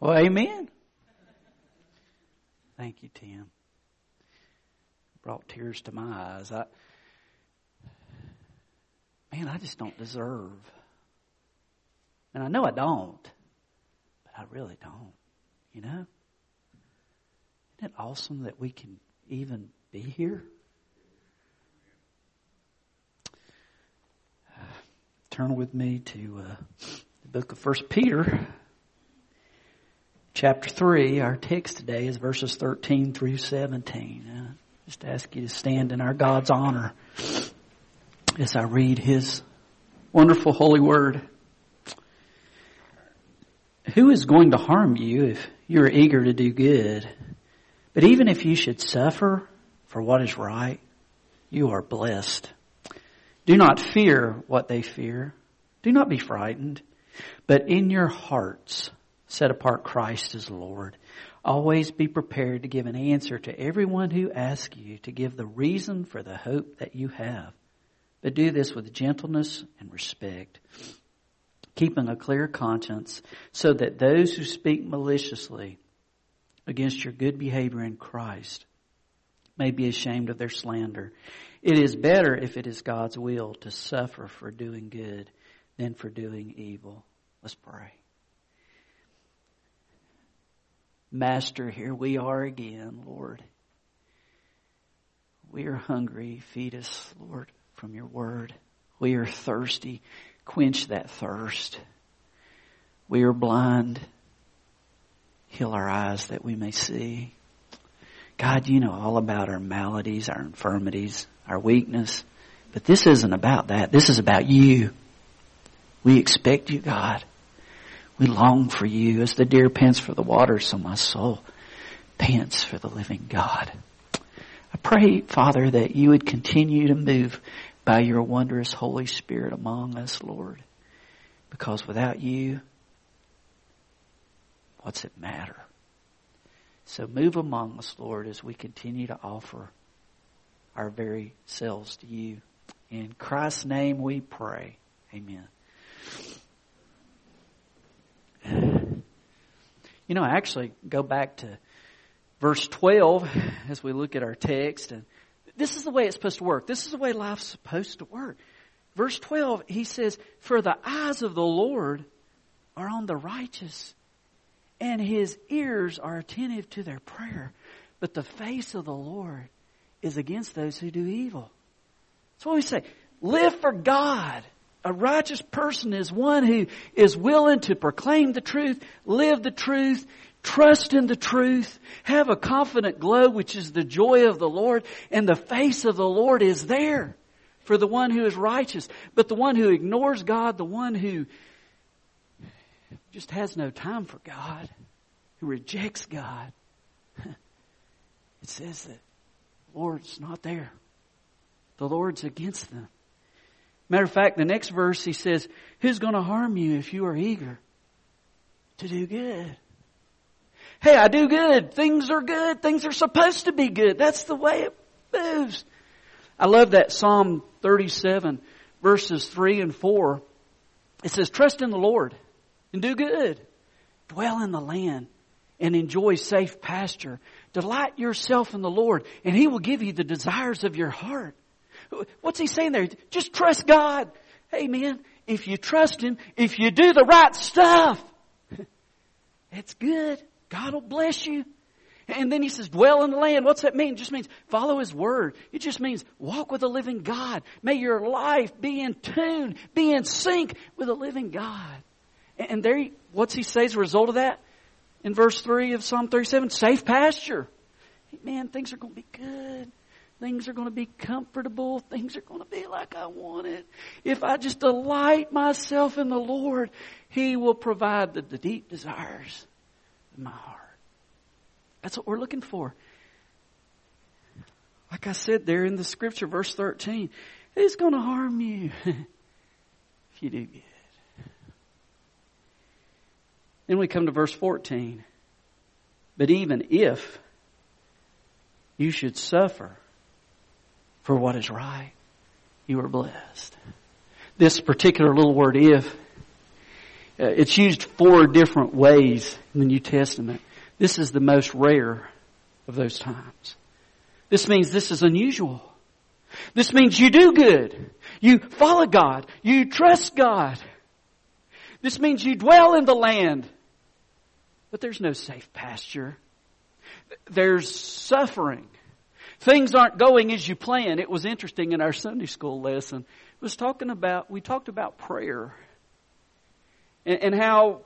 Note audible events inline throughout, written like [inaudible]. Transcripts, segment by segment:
Well, amen. Thank you, Tim. Brought tears to my eyes. I, man, I just don't deserve. And I know I don't, but I really don't. You know? Isn't it awesome that we can even be here? Uh, turn with me to uh, the book of First Peter, chapter three. Our text today is verses thirteen through seventeen. Uh, just ask you to stand in our God's honor as I read His wonderful holy word. Who is going to harm you if you are eager to do good? But even if you should suffer for what is right, you are blessed. Do not fear what they fear. Do not be frightened, but in your hearts set apart Christ as Lord. Always be prepared to give an answer to everyone who asks you to give the reason for the hope that you have. But do this with gentleness and respect, keeping a clear conscience so that those who speak maliciously against your good behavior in Christ may be ashamed of their slander. It is better if it is God's will to suffer for doing good than for doing evil. Let's pray. Master, here we are again, Lord. We are hungry. Feed us, Lord, from your word. We are thirsty. Quench that thirst. We are blind. Heal our eyes that we may see. God, you know all about our maladies, our infirmities, our weakness. But this isn't about that. This is about you. We expect you, God. We long for you as the deer pants for the water, so my soul pants for the living God. I pray, Father, that you would continue to move by your wondrous Holy Spirit among us, Lord. Because without you, what's it matter? So move among us, Lord, as we continue to offer our very selves to you. In Christ's name we pray. Amen. You know, I actually go back to verse 12 as we look at our text and this is the way it's supposed to work. This is the way life's supposed to work. Verse 12, he says, For the eyes of the Lord are on the righteous, and his ears are attentive to their prayer. But the face of the Lord is against those who do evil. That's what we say. Live for God. A righteous person is one who is willing to proclaim the truth, live the truth, trust in the truth, have a confident glow, which is the joy of the Lord, and the face of the Lord is there for the one who is righteous. But the one who ignores God, the one who just has no time for God, who rejects God, [laughs] it says that the Lord's not there. The Lord's against them. Matter of fact, the next verse he says, Who's going to harm you if you are eager to do good? Hey, I do good. Things are good. Things are supposed to be good. That's the way it moves. I love that Psalm 37 verses 3 and 4. It says, Trust in the Lord and do good. Dwell in the land and enjoy safe pasture. Delight yourself in the Lord and He will give you the desires of your heart. What's he saying there? Just trust God. Hey man, if you trust Him, if you do the right stuff, [laughs] it's good. God will bless you. And then he says, dwell in the land. What's that mean? It just means follow his word. It just means walk with the living God. May your life be in tune, be in sync with the living God. And there, what's he say as a result of that? In verse 3 of Psalm 37, safe pasture. Man, things are going to be good. Things are going to be comfortable. Things are going to be like I want it. If I just delight myself in the Lord, He will provide the, the deep desires of my heart. That's what we're looking for. Like I said there in the scripture, verse 13, it's going to harm you [laughs] if you do good. Then we come to verse 14. But even if you should suffer for what is right, you are blessed. This particular little word if Uh, it's used four different ways in the New Testament. This is the most rare of those times. This means this is unusual. This means you do good. You follow God. You trust God. This means you dwell in the land. But there's no safe pasture. There's suffering. Things aren't going as you plan. It was interesting in our Sunday school lesson. It was talking about, we talked about prayer. And, and how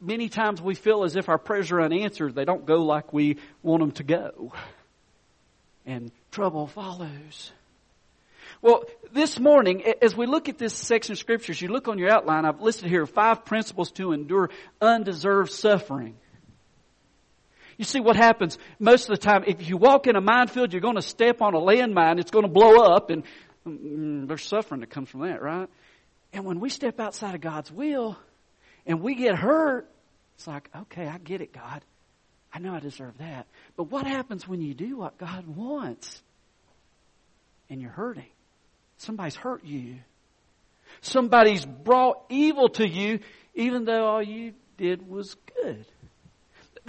many times we feel as if our prayers are unanswered. They don't go like we want them to go. And trouble follows. Well, this morning, as we look at this section of scriptures, you look on your outline, I've listed here five principles to endure undeserved suffering. You see what happens most of the time, if you walk in a minefield, you're going to step on a landmine, it's going to blow up, and mm, there's suffering that comes from that, right? And when we step outside of God's will, and we get hurt, it's like, okay, I get it, God. I know I deserve that. But what happens when you do what God wants and you're hurting? Somebody's hurt you. Somebody's brought evil to you even though all you did was good.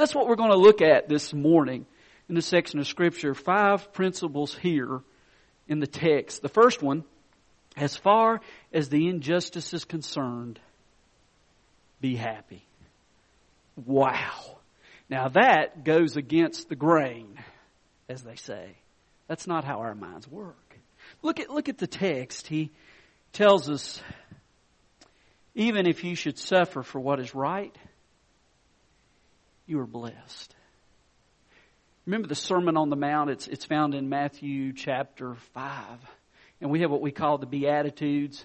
That's what we're going to look at this morning in this section of scripture. Five principles here in the text. The first one, as far as the injustice is concerned, be happy. Wow. Now that goes against the grain, as they say. That's not how our minds work. Look at, look at the text. He tells us, even if you should suffer for what is right, you are blessed. Remember the Sermon on the Mount? It's, it's found in Matthew chapter 5. And we have what we call the Beatitudes.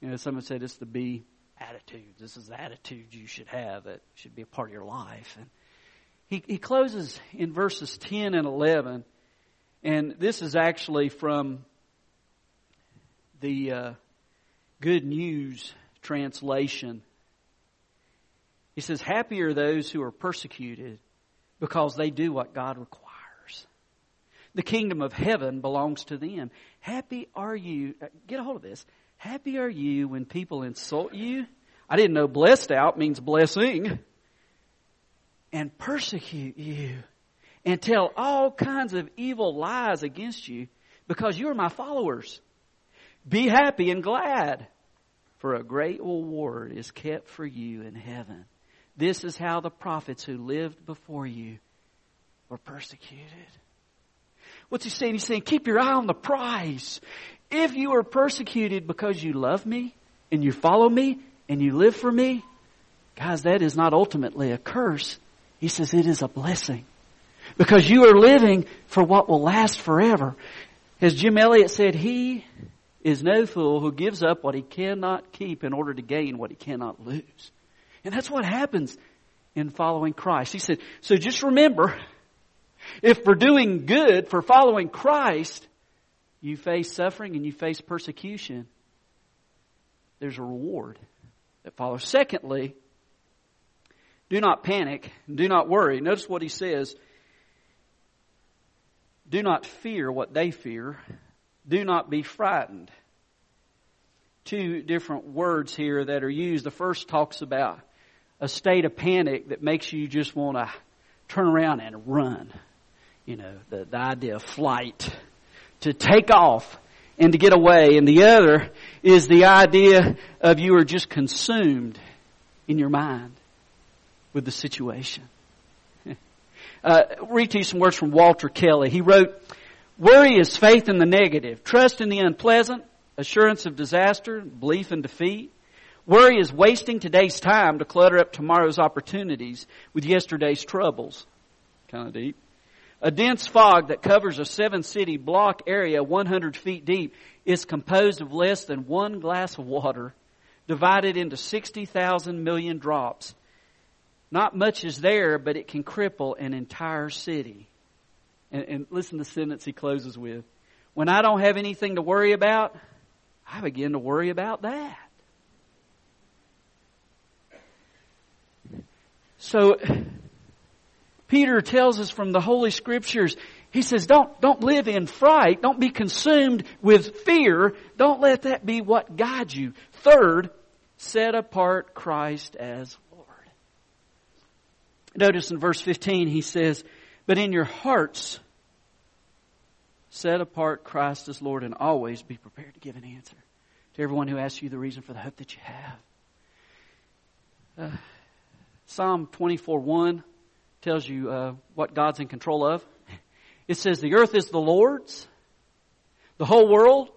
You know, someone said it's the Be attitudes. This is the attitude you should have that should be a part of your life. And he, he closes in verses 10 and 11, and this is actually from the uh, Good News translation. He says, Happy are those who are persecuted because they do what God requires. The kingdom of heaven belongs to them. Happy are you, uh, get a hold of this. Happy are you when people insult you. I didn't know blessed out means blessing. And persecute you. And tell all kinds of evil lies against you because you are my followers. Be happy and glad, for a great reward is kept for you in heaven. This is how the prophets who lived before you were persecuted. What's he saying? He's saying, keep your eye on the prize. If you are persecuted because you love me and you follow me and you live for me, guys, that is not ultimately a curse. He says it is a blessing. Because you are living for what will last forever. As Jim Elliot said, he is no fool who gives up what he cannot keep in order to gain what he cannot lose. And that's what happens in following Christ. He said, so just remember, if for doing good, for following Christ, you face suffering and you face persecution, there's a reward that follows. Secondly, do not panic, do not worry. Notice what he says. Do not fear what they fear. Do not be frightened. Two different words here that are used. The first talks about a state of panic that makes you just want to turn around and run. You know, the, the idea of flight to take off and to get away. And the other is the idea of you are just consumed in your mind with the situation. [laughs] Uh, read to you some words from Walter Kelly. He wrote, Worry is faith in the negative, trust in the unpleasant, assurance of disaster, belief in defeat. Worry is wasting today's time to clutter up tomorrow's opportunities with yesterday's troubles. Kind of deep. A dense fog that covers a seven city block area 100 feet deep is composed of less than one glass of water divided into 60,000 million drops. Not much is there, but it can cripple an entire city. And, and listen to the sentence he closes with. When I don't have anything to worry about, I begin to worry about that. So, Peter tells us from the Holy Scriptures, he says, don't, don't live in fright. Don't be consumed with fear. Don't let that be what guides you. Third, set apart Christ as Lord. Notice in verse 15 he says, But in your hearts, set apart Christ as Lord and always be prepared to give an answer to everyone who asks you the reason for the hope that you have. Uh, Psalm 24 1 tells you uh, what God's in control of. It says, The earth is the Lord's, the whole world,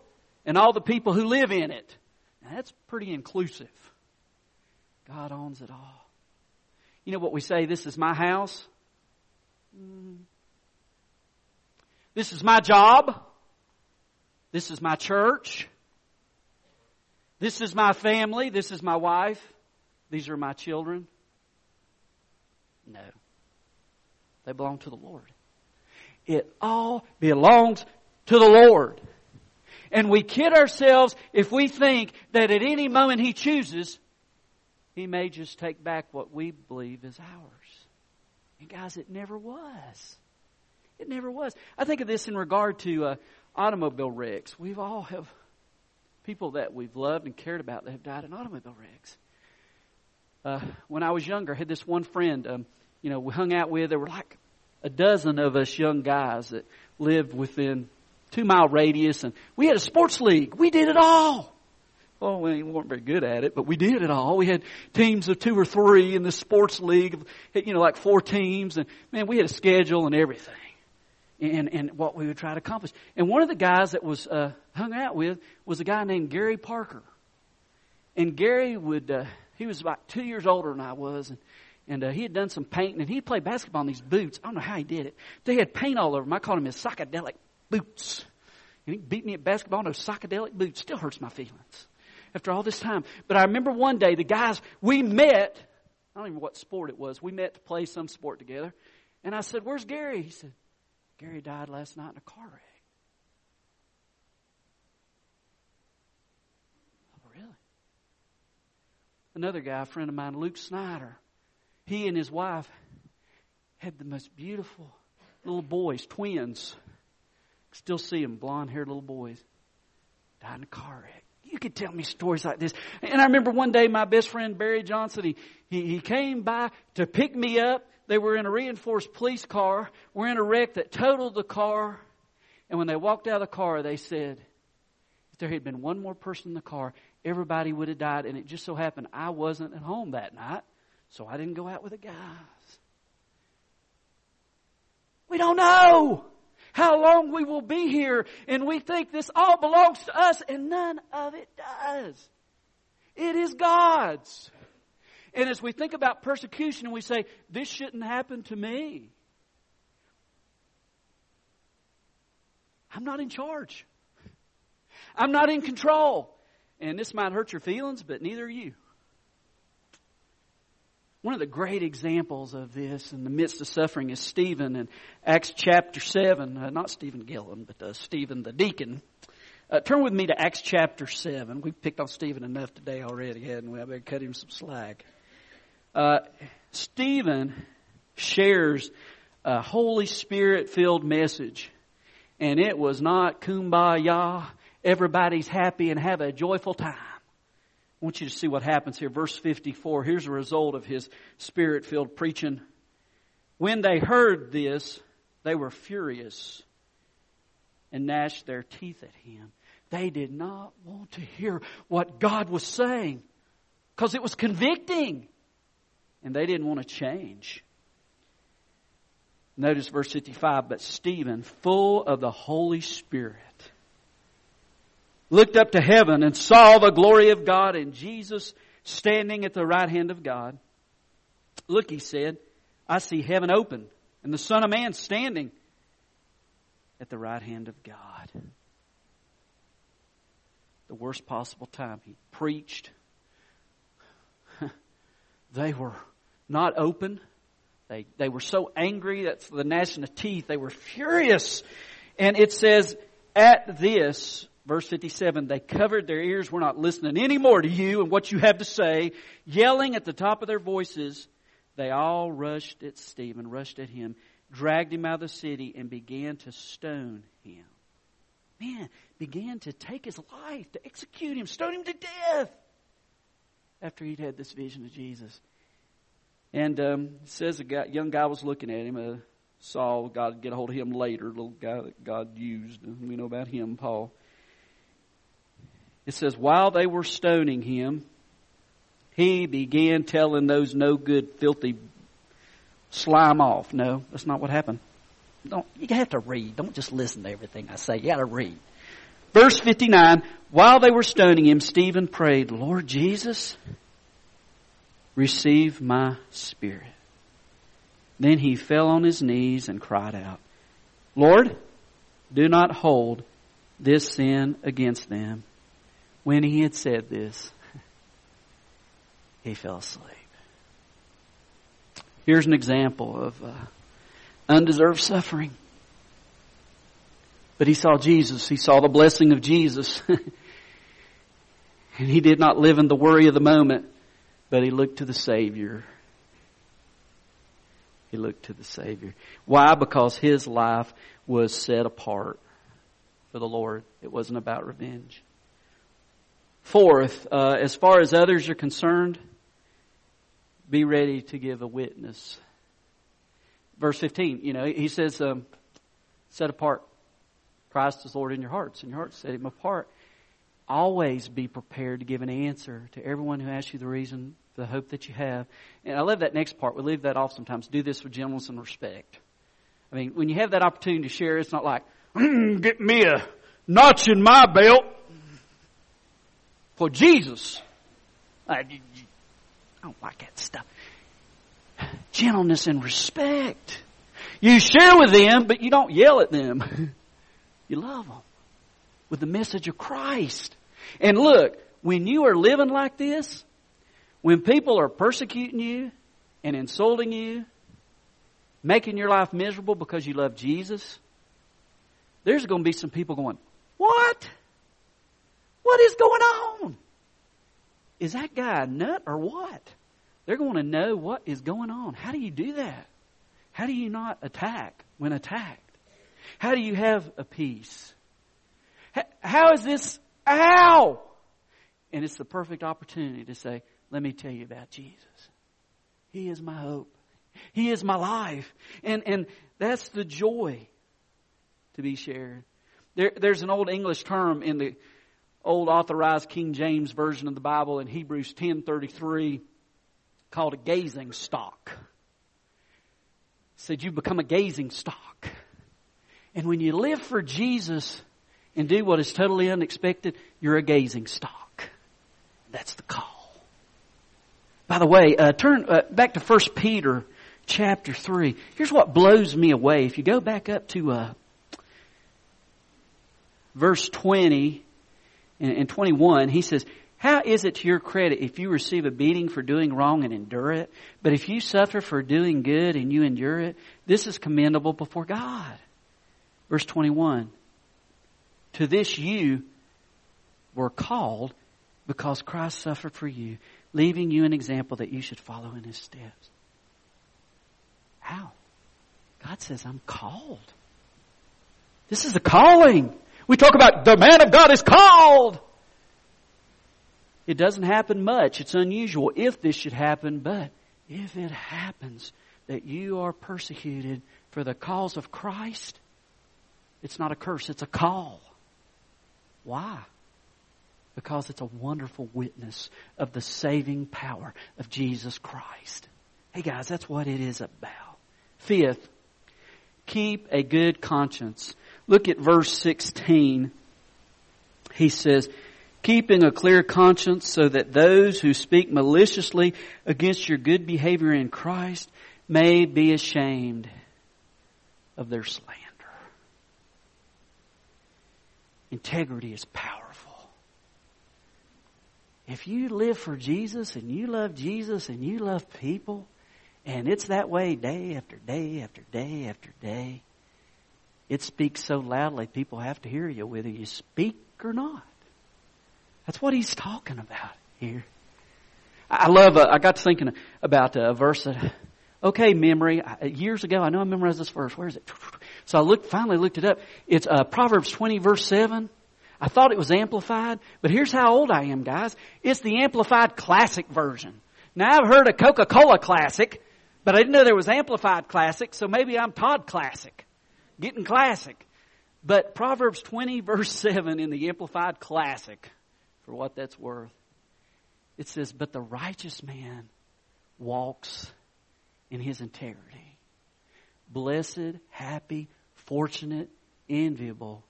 and all the people who live in it. Now, that's pretty inclusive. God owns it all. You know what we say, this is my house? This is my job. This is my church. This is my family. This is my wife. These are my children. No. They belong to the Lord. It all belongs to the Lord. And we kid ourselves if we think that at any moment He chooses, He may just take back what we believe is ours. And guys, it never was. It never was. I think of this in regard to uh, automobile wrecks. We've all have people that we've loved and cared about that have died in automobile wrecks. Uh, when I was younger, I had this one friend, um, you know, we hung out with. There were like a dozen of us young guys that lived within two mile radius, and we had a sports league. We did it all. Well, we weren't very good at it, but we did it all. We had teams of two or three in the sports league, you know, like four teams, and man, we had a schedule and everything, and and what we would try to accomplish. And one of the guys that was uh, hung out with was a guy named Gary Parker, and Gary would uh, he was about two years older than I was, and and uh, he had done some painting, and he played basketball in these boots. I don't know how he did it. They had paint all over them. I called them his psychedelic boots. And he beat me at basketball in those psychedelic boots. Still hurts my feelings after all this time. But I remember one day the guys, we met, I don't even know what sport it was. We met to play some sport together. And I said, Where's Gary? He said, Gary died last night in a car wreck. Oh, really? Another guy, a friend of mine, Luke Snyder he and his wife had the most beautiful little boys, twins. Still see them, blonde haired little boys. Died in a car wreck. You could tell me stories like this. And I remember one day my best friend Barry Johnson, he, he, he came by to pick me up. They were in a reinforced police car. We're in a wreck that totaled the car. And when they walked out of the car, they said, if there had been one more person in the car, everybody would have died. And it just so happened I wasn't at home that night. So I didn't go out with the guys. We don't know how long we will be here, and we think this all belongs to us, and none of it does. It is God's. And as we think about persecution and we say, this shouldn't happen to me, I'm not in charge. I'm not in control. And this might hurt your feelings, but neither are you. One of the great examples of this in the midst of suffering is Stephen in Acts chapter 7. Uh, not Stephen Gillen, but uh, Stephen the deacon. Uh, turn with me to Acts chapter 7. We've picked on Stephen enough today already, hadn't we? I better cut him some slack. Uh, Stephen shares a Holy Spirit filled message. And it was not kumbaya, everybody's happy and have a joyful time. I want you to see what happens here. Verse 54. Here's a result of his spirit filled preaching. When they heard this, they were furious and gnashed their teeth at him. They did not want to hear what God was saying because it was convicting and they didn't want to change. Notice verse 55 But Stephen, full of the Holy Spirit, looked up to heaven and saw the glory of God and Jesus standing at the right hand of God. Look, he said, I see heaven open and the Son of Man standing at the right hand of God. The worst possible time. He preached. [laughs] they were not open. They, they were so angry, that's the gnashing of teeth. They were furious. And it says, at this, Verse 57, they covered their ears, we're not listening anymore to you and what you have to say. Yelling at the top of their voices, they all rushed at Stephen, rushed at him, dragged him out of the city, and began to stone him. Man, began to take his life, to execute him, stone him to death. after he'd had this vision of Jesus. And um, says a guy, young guy was looking at him. Uh, Saul, God get a hold of him later, little guy that God used. We know about him, Paul. It says, while they were stoning him, he began telling those no good, filthy slime off. No, that's not what happened. Don't, you have to read. Don't just listen to everything I say. You gotta read. Verse 59, while they were stoning him, Stephen prayed, Lord Jesus, receive my spirit. Then he fell on his knees and cried out, Lord, do not hold this sin against them. When he had said this, he fell asleep. Here's an example of uh, undeserved suffering. But he saw Jesus. He saw the blessing of Jesus. [laughs] and he did not live in the worry of the moment, but he looked to the Savior. He looked to the Savior. Why? Because his life was set apart for the Lord. It wasn't about revenge. Fourth, uh, as far as others are concerned, be ready to give a witness. Verse 15, you know, he says, um, set apart Christ as Lord in your hearts, and your hearts set him apart. Always be prepared to give an answer to everyone who asks you the reason, the hope that you have. And I love that next part. We leave that off sometimes. Do this with gentleness and respect. I mean, when you have that opportunity to share, it's not like, mm, [clears throat] get me a notch in my belt for Jesus. I, don't like that stuff. Gentleness and respect. You share with them, but you don't yell at them. [laughs] you love them with the message of Christ. And look, when you are living like this, when people are persecuting you and insulting you, making your life miserable because you love Jesus, there's going to be some people going, What? What is going on? is that guy a nut or what? They're going to know what is going on. How do you do that? How do you not attack when attacked? How do you have a peace? How is this? Ow! And it's the perfect opportunity to say, let me tell you about Jesus. He is my hope. He is my life. And, and that's the joy to be shared. There, there's an old English term in the old authorized King James version of the Bible in Hebrews 10:33 called a gazing stock. It said you become a gazing stock. And when you live for Jesus and do what is totally unexpected, you're a gazing stock. That's the call. By the way, uh, turn uh, back to 1 Peter chapter 3. Here's what blows me away. If you go back up to uh, verse 20, in, in 21, he says, how is it to your credit if you receive a beating for doing wrong and endure it? But if you suffer for doing good and you endure it, this is commendable before God. Verse 21. To this you were called because Christ suffered for you, leaving you an example that you should follow in his steps. How? God says, I'm called. This is the calling. We talk about the man of God is called. It doesn't happen much. It's unusual if this should happen, but if it happens that you are persecuted for the cause of Christ, it's not a curse, it's a call. Why? Because it's a wonderful witness of the saving power of Jesus Christ. Hey guys, that's what it is about. Fifth, keep a good conscience. Look at verse 16. He says, keeping a clear conscience so that those who speak maliciously against your good behavior in Christ may be ashamed of their slander. Integrity is powerful. If you live for Jesus and you love Jesus and you love people, and it's that way day after day after day after day, it speaks so loudly people have to hear you whether you speak or not. That's what he's talking about here. I love, uh, I got to thinking about a verse that, okay, memory, years ago, I know I memorized this verse. Where is it? So I looked, finally looked it up. It's uh, Proverbs 20 verse 7. I thought it was amplified, but here's how old I am, guys. It's the amplified classic version. Now I've heard a Coca-Cola classic, but I didn't know there was amplified classic, so maybe I'm Todd classic. Getting classic. But Proverbs 20 verse 7 in the amplified classic, for what that's worth, it says, but the righteous man walks in his integrity. Blessed, happy, fortunate, enviable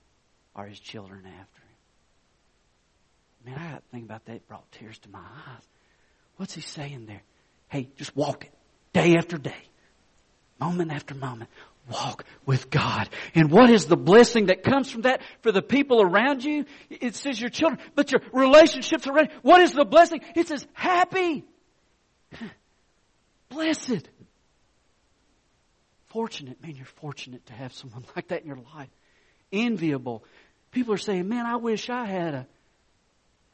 are his children after him. Man, I got to think about that. It brought tears to my eyes. What's he saying there? Hey, just walk it day after day, moment after moment. Walk with God. And what is the blessing that comes from that for the people around you? It says your children, but your relationships around. What is the blessing? It says happy. [laughs] Blessed. Fortunate. Man, you're fortunate to have someone [laughs] like that in your life. Enviable. People are saying, man, I wish I had a,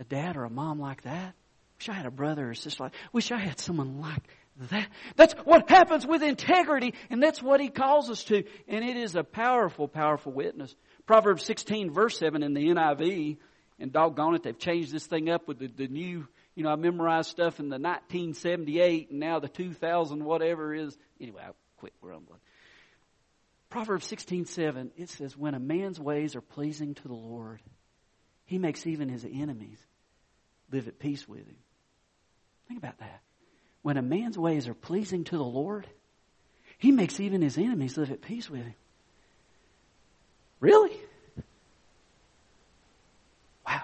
a dad or a mom like that. Wish I had a brother or sister like Wish I had someone like that. That's what happens with integrity, and that's what he calls us to. And it is a powerful, powerful witness. Proverbs 16 verse 7 in the NIV, and doggone it, they've changed this thing up with the, the new, you know, I memorized stuff in the 1978 and now the 2000 whatever is. Anyway, I'll quit grumbling. Proverbs 16:7 it says when a man's ways are pleasing to the Lord he makes even his enemies live at peace with him. Think about that. When a man's ways are pleasing to the Lord he makes even his enemies live at peace with him. Really? Wow.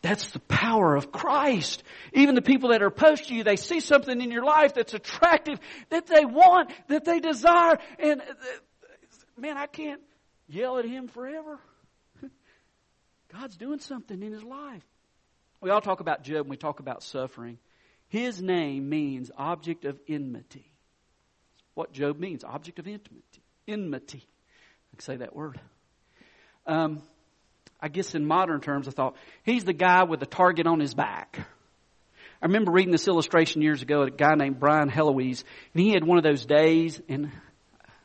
That's the power of Christ. Even the people that are opposed to you, they see something in your life that's attractive, that they want, that they desire, and uh, man, I can't yell at him forever. [laughs] God's doing something in his life. We all talk about Job and we talk about suffering. His name means object of enmity. What Job means, object of enmity. Enmity. I can say that word. Um, I guess in modern terms, I thought, he's the guy with the target on his back. I remember reading this illustration years ago, at a guy named Brian Heloise, and he had one of those days, and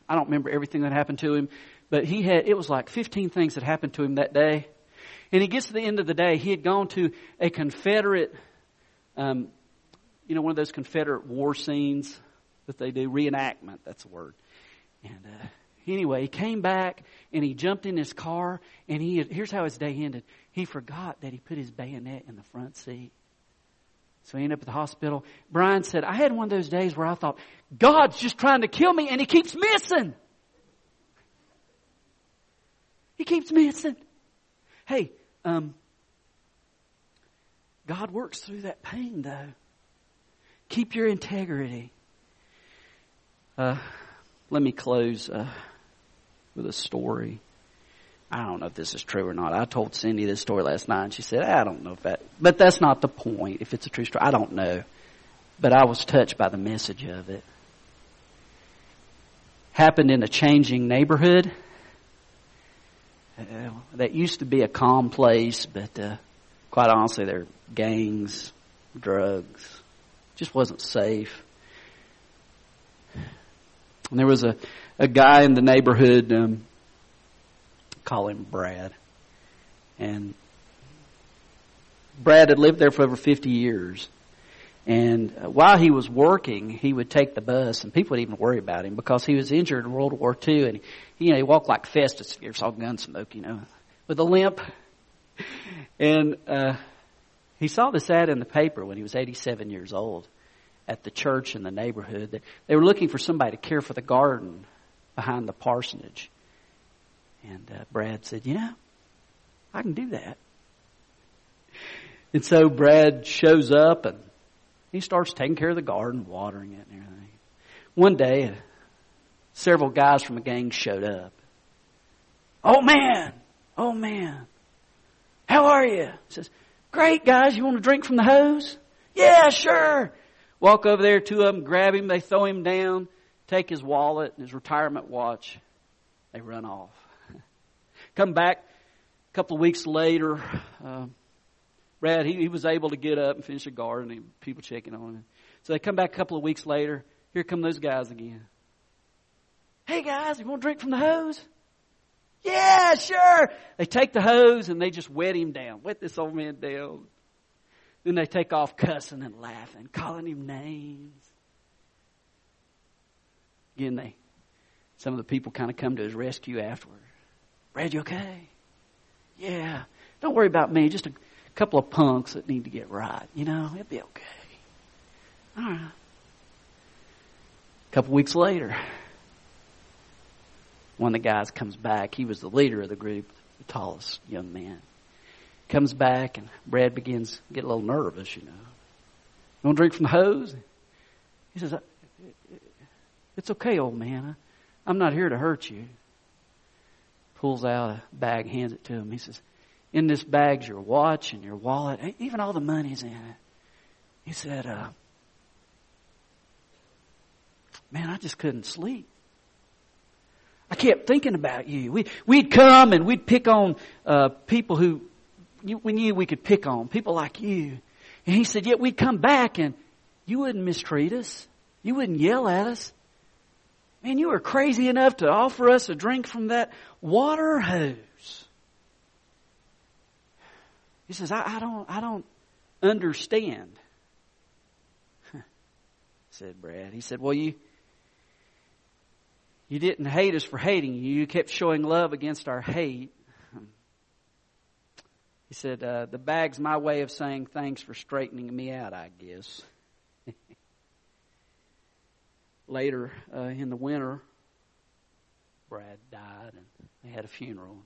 I don't remember everything that happened to him, but he had, it was like 15 things that happened to him that day. And he gets to the end of the day, he had gone to a Confederate, um, you know, one of those Confederate war scenes that they do, reenactment, that's the word. And, uh, anyway, he came back and he jumped in his car and he here's how his day ended. He forgot that he put his bayonet in the front seat. So he ended up at the hospital. Brian said, I had one of those days where I thought, God's just trying to kill me and he keeps missing. He keeps missing. Hey, um, God works through that pain though. Keep your integrity. Uh, let me close uh, with a story. I don't know if this is true or not. I told Cindy this story last night and she said, I don't know if that, but that's not the point. If it's a true story, I don't know. But I was touched by the message of it. Happened in a changing neighborhood. Uh, that used to be a calm place, but uh, quite honestly, there are gangs, drugs. Just wasn't safe. And there was a, a guy in the neighborhood, um, call him Brad. And Brad had lived there for over 50 years. And while he was working, he would take the bus, and people would even worry about him because he was injured in World War II, and you know he walked like Festus. If you ever saw Gunsmoke, you know, with a limp. [laughs] And uh, he saw this ad in the paper when he was 87 years old at the church in the neighborhood they were looking for somebody to care for the garden behind the parsonage. And uh, Brad said, "You know, I can do that." And so Brad shows up and he starts taking care of the garden, watering it and everything. One day, uh, several guys from a gang showed up. Oh man! Oh man! How are you? He says, Great guys, you want to drink from the hose? Yeah, sure. Walk over there, of them grab him, they throw him down, take his wallet and his retirement watch. They run off. [laughs] Come back a couple of weeks later. Uh, Brad, he, he was able to get up and finish a garden and people checking on him. So they come back a couple of weeks later. Here come those guys again. Hey guys, you want to drink from the hose? Yeah, sure. They take the hose and they just wet him down, wet this old man down. Then they take off cussing and laughing, calling him names. Again, they, some of the people kind of come to his rescue afterward. Brad, you okay? Yeah. Don't worry about me. Just a couple of punks that need to get right. You know, it'll be okay. All right. A couple weeks later, one of the guys comes back. He was the leader of the group, the tallest young man. Comes back and Brad begins to get a little nervous, you know. You want to drink from the hose? He says, It's okay, old man. I'm not here to hurt you. Pulls out a bag, hands it to him. He says, In this bag's your watch and your wallet, even all the money's in it. He said, uh, Man, I just couldn't sleep. I kept thinking about you. We, we'd come and we'd pick on uh, people who we knew we could pick on, people like you. And he said, yet we'd come back and you wouldn't mistreat us. You wouldn't yell at us. Man, you were crazy enough to offer us a drink from that water hose. He says, I, I don't, I don't understand. [laughs] said Brad. He said, well, you, you didn't hate us for hating you. You kept showing love against our hate. He said, uh, The bag's my way of saying thanks for straightening me out, I guess. [laughs] Later uh, in the winter, Brad died and they had a funeral.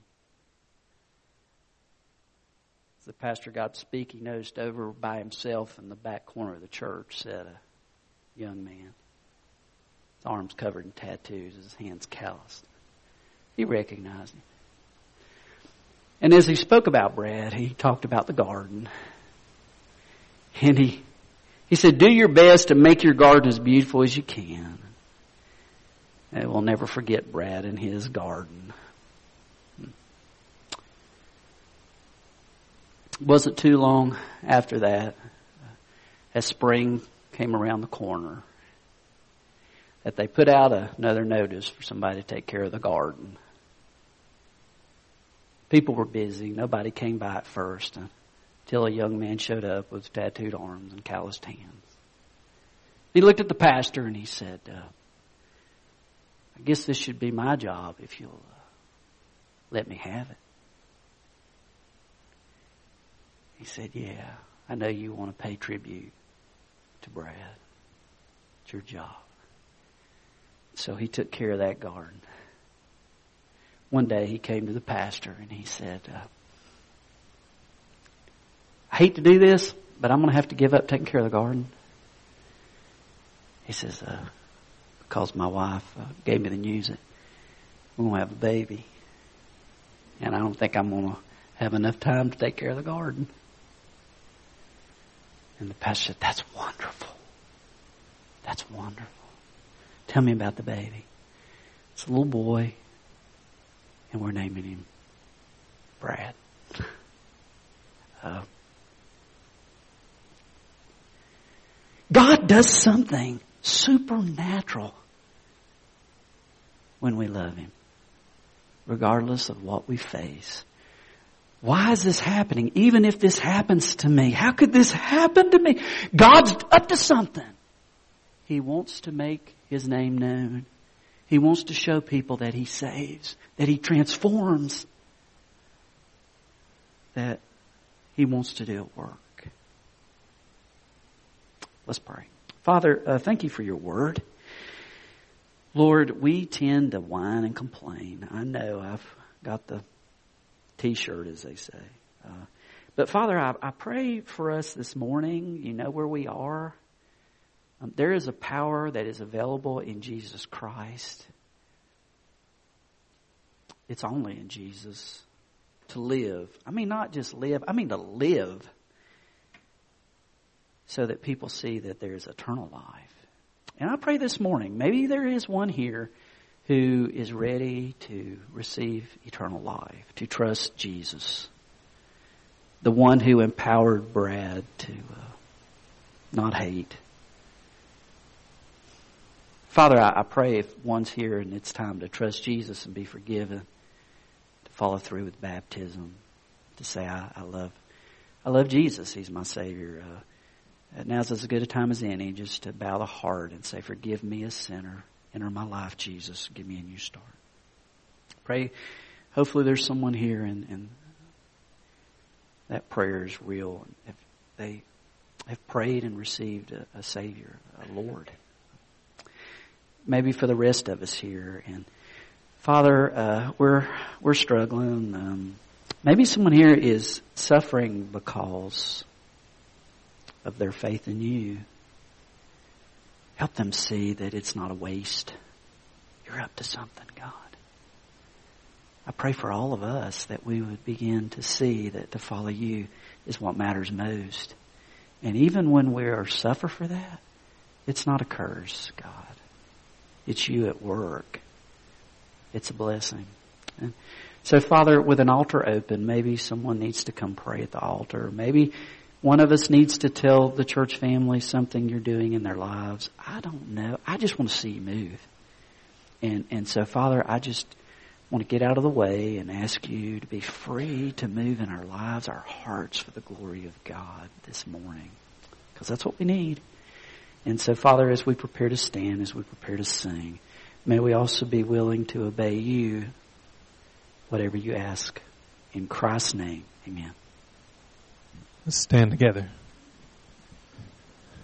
As the pastor got to speak, he noticed over by himself in the back corner of the church sat a young man his arms covered in tattoos, his hands calloused. He recognized him. And as he spoke about Brad, he talked about the garden. And he, he said, do your best to make your garden as beautiful as you can. And we'll never forget Brad and his garden. It wasn't too long after that, as spring came around the corner, that they put out another notice for somebody to take care of the garden. People were busy. Nobody came by at first until a young man showed up with tattooed arms and calloused hands. He looked at the pastor and he said, uh, I guess this should be my job if you'll uh, let me have it. He said, Yeah, I know you want to pay tribute to Brad. It's your job. So he took care of that garden. One day he came to the pastor and he said, uh, I hate to do this, but I'm going to have to give up taking care of the garden. He says, uh, because my wife uh, gave me the news that we're going to have a baby. And I don't think I'm going to have enough time to take care of the garden. And the pastor said, That's wonderful. That's wonderful. Tell me about the baby. It's a little boy, and we're naming him Brad. [laughs] Uh, God does something supernatural when we love Him, regardless of what we face. Why is this happening? Even if this happens to me, how could this happen to me? God's up to something. He wants to make His name known. He wants to show people that He saves, that He transforms, that He wants to do a work. Let's pray. Father, uh, thank you for your word. Lord, we tend to whine and complain. I know I've got the t-shirt, as they say. Uh, but Father, I, I pray for us this morning. You know where we are. Um, there is a power that is available in Jesus Christ. It's only in Jesus to live. I mean, not just live, I mean to live so that people see that there's eternal life. And I pray this morning, maybe there is one here who is ready to receive eternal life, to trust Jesus. The one who empowered Brad to uh, not hate Father, I, I pray if one's here and it's time to trust Jesus and be forgiven, to follow through with baptism, to say, I, I love, I love Jesus. He's my Savior. Uh, now's as good a time as any just to bow the heart and say, forgive me a sinner. Enter my life, Jesus. Give me a new start. Pray. Hopefully there's someone here and, and that prayer is real. If they have prayed and received a, a Savior, a Lord. Maybe for the rest of us here. And Father, uh, we're we're struggling. Um, maybe someone here is suffering because of their faith in you. Help them see that it's not a waste. You're up to something, God. I pray for all of us that we would begin to see that to follow you is what matters most. And even when we are suffer for that, it's not a curse, God. It's you at work. It's a blessing. And so, Father, with an altar open, maybe someone needs to come pray at the altar. Maybe one of us needs to tell the church family something you're doing in their lives. I don't know. I just want to see you move. And, and so, Father, I just want to get out of the way and ask you to be free to move in our lives, our hearts for the glory of God this morning. Because that's what we need. And so, Father, as we prepare to stand, as we prepare to sing, may we also be willing to obey you, whatever you ask. In Christ's name, amen. Let's stand together.